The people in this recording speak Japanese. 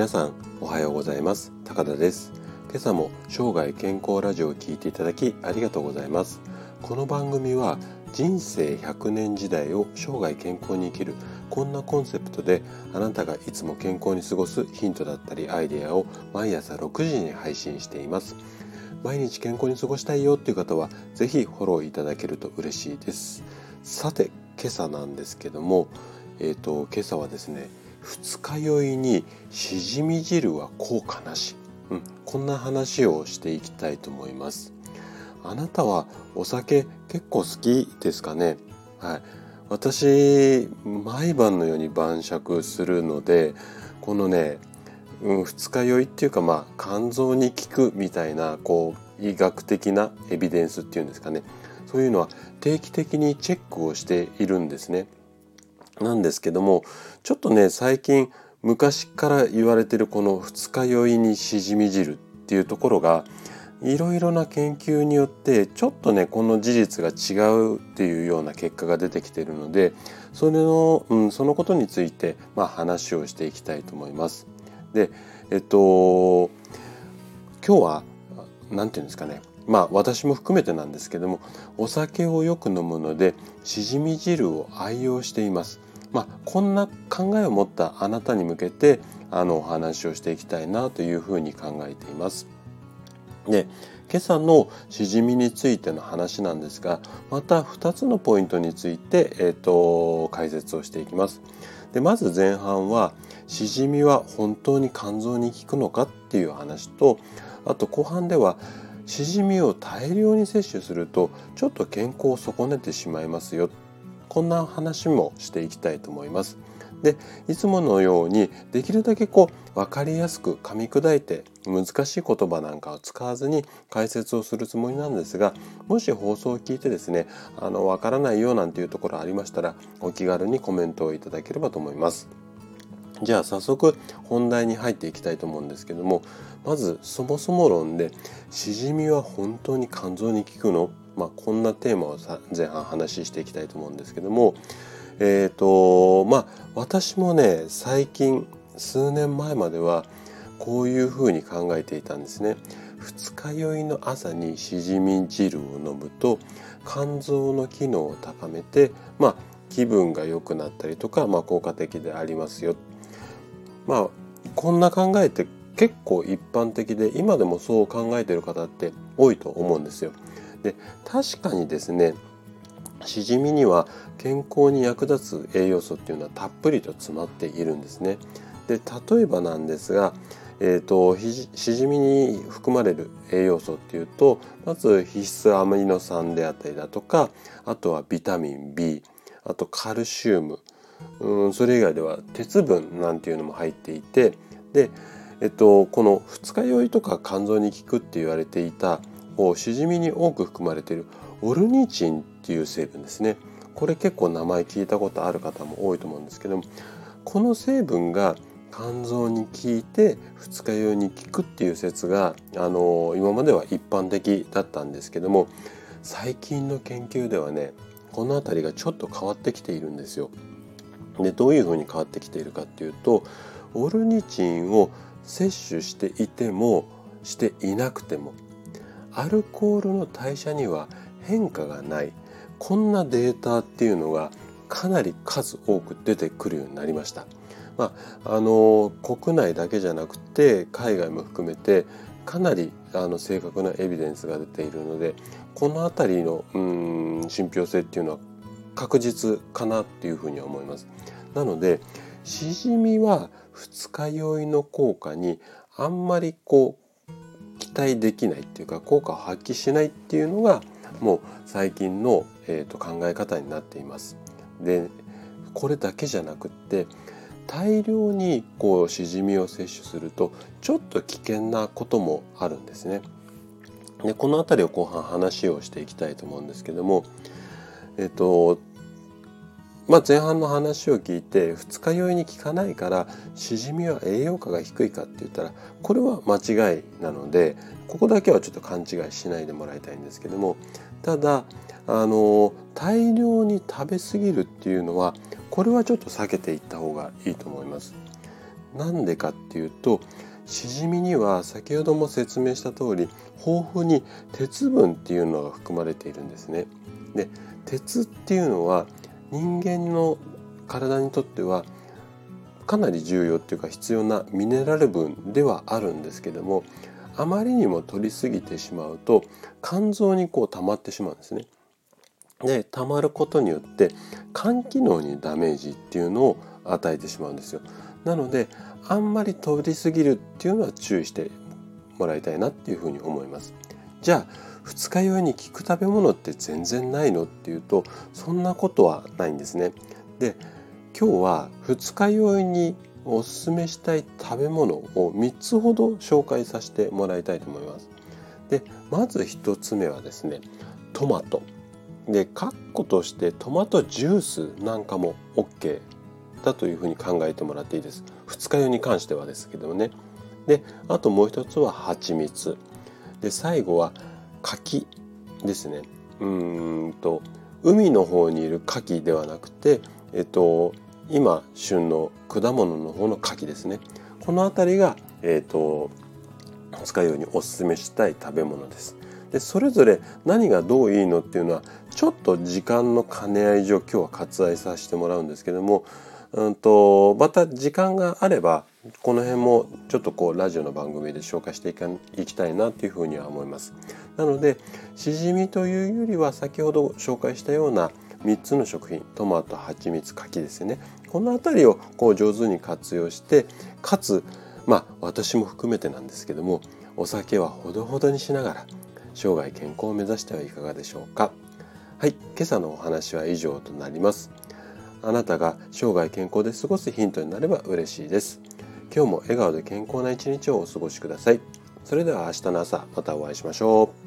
皆さんおはようございます。高田です。今朝も生涯健康ラジオを聞いていただきありがとうございます。この番組は人生100年時代を生涯健康に生きるこんなコンセプトであなたがいつも健康に過ごすヒントだったりアイデアを毎朝6時に配信しています。毎日健康に過ごしたいよっていう方は是非フォローいただけると嬉しいです。さて今朝なんですけどもえっ、ー、と今朝はですね二日酔いにしじみ汁は効果なし、うん、こんな話をしていきたいと思います。あなたはお酒結構好きですかね？はい。私毎晩のように晩酌するのでこのね、うん、二日酔いっていうかまあ肝臓に効くみたいなこう医学的なエビデンスっていうんですかね。そういうのは定期的にチェックをしているんですね。なんですけどもちょっとね最近昔から言われてるこの二日酔いにしじみ汁っていうところがいろいろな研究によってちょっとねこの事実が違うっていうような結果が出てきてるのでそれの、うん、そのことについて、まあ、話をしていきたいと思います。でえっと今日は何て言うんですかねまあ私も含めてなんですけどもお酒をよく飲むのでしじみ汁を愛用しています。まあ、こんな考えを持ったあなたに向けてあのお話をしていきたいなというふうに考えています。で今朝のしじみについての話なんですがまた2つのポイントについて、えーと、解説をしていきます。でまず前半はしじみは本当に肝臓に効くのかっていう話とあと後半ではしじみを大量に摂取するとちょっと健康を損ねてしまいますよこんな話もしていきたいと思います。でいつものようにできるだけこう分かりやすく噛み砕いて難しい言葉なんかを使わずに解説をするつもりなんですがもし放送を聞いてですねあの分からないよなんていうところありましたらお気軽にコメントをいただければと思います。じゃあ早速本題に入っていきたいと思うんですけどもまずそもそも論でしじみは本当に肝臓に効くの？まあ、こんなテーマをさ前半話していきたいと思うんですけどもえっ、ー、とまあ私もね最近数年前まではこういうふうに考えていたんですね。二日酔いの朝にしじみ汁を飲むと肝臓の機能を高めてまあ気分が良くなったりとか、まあ、効果的でありますよ。まあこんな考えって結構一般的で今でもそう考えてる方って多いと思うんですよ。で確かにですねしじみには健康に役立つ栄養素っていうのはたっぷりと詰まっているんですね。で例えばなんですが、えーと、しじみに含まれる栄養素っていうとまず必須アミノ酸であったりだとかあとはビタミン B あとカルシウムうんそれ以外では鉄分なんていうのも入っていてで、えっと、この二日酔いとか肝臓に効くって言われていたしじみに多く含まれているオルニチンっていう成分ですねこれ結構名前聞いたことある方も多いと思うんですけどもこの成分が肝臓に効いて二日酔いに効くっていう説があの今までは一般的だったんですけども最近の研究ではねこの辺りがちょっと変わってきているんですよ。でどういうふうに変わってきているかっていうとオルニチンを摂取していてもしていなくてもアルコールの代謝には変化がないこんなデータっていうのがかなり数多く出てくるようになりました。まあ、あの国内だけじゃなくて海外も含めてかなりあの正確なエビデンスが出ているのでこの辺りのうん信憑性っていうのは確実かなっていうふうには思います。なのでしじみは二日酔いの効果にあんまりこう期待できないっていうか効果を発揮しないっていうのがもう最近の、えーと、考え方になっています。でこれだけじゃなくって大量にこうしじみを摂取するとちょっと危険なこともあるんですね。でこの辺りを後半話をしていきたいと思うんですけども、えっとまあ、前半の話を聞いて二日酔いに効かないからしじみは栄養価が低いかって言ったらこれは間違いなのでここだけはちょっと勘違いしないでもらいたいんですけどもただあの大量に食べ過ぎるっていうのはこれはちょっと避けていった方がいいと思います。なんでかっていうとしじみには先ほども説明した通り豊富に鉄分っていうのが含まれているんですね。で鉄っていうのは人間の体にとってはかなり重要っていうか必要なミネラル分ではあるんですけどもあまりにも取りすぎてしまうと肝臓にこう溜まってしまうんですね。で溜まることによって肝機能にダメージっていうのを与えてしまうんですよ。なのであんまり取りすぎるっていうのは注意してもらいたいなっていうふうに思います。じゃあ二日酔いに効く食べ物って全然ないのっていうとそんなことはないんですね。で今日は二日酔いにおすすめしたい食べ物を3つほど紹介させてもらいたいと思います。でまず1つ目はですねトマト。でカッコとしてトマトジュースなんかも OK だというふうに考えてもらっていいです。二日酔いに関してはですけどね。であともう一つは蜂蜜。で最後は柿ですね。うんと海の方にいる牡蠣ではなくて、えっと、今旬の果物の方の牡蠣ですねこの辺りが、えーと、使うようにおすすめしたい食べ物です。でそれぞれ何がどういいのっていうのはちょっと時間の兼ね合い上今日は割愛させてもらうんですけども、うんと、また時間があればこの辺もちょっとこうラジオの番組で紹介していかいきたいなっていうふうには思います。なのでしじみというよりは先ほど紹介したような3つの食品トマト蜂蜜柿ですね。この辺りをこう上手に活用してかつまあ私も含めてなんですけどもお酒はほどほどにしながら生涯健康を目指してはいかがでしょうか。はい今朝のお話は以上となります。あなたが生涯健康で過ごすヒントになれば嬉しいです。今日も笑顔で健康な一日をお過ごしください。それでは明日の朝またお会いしましょう。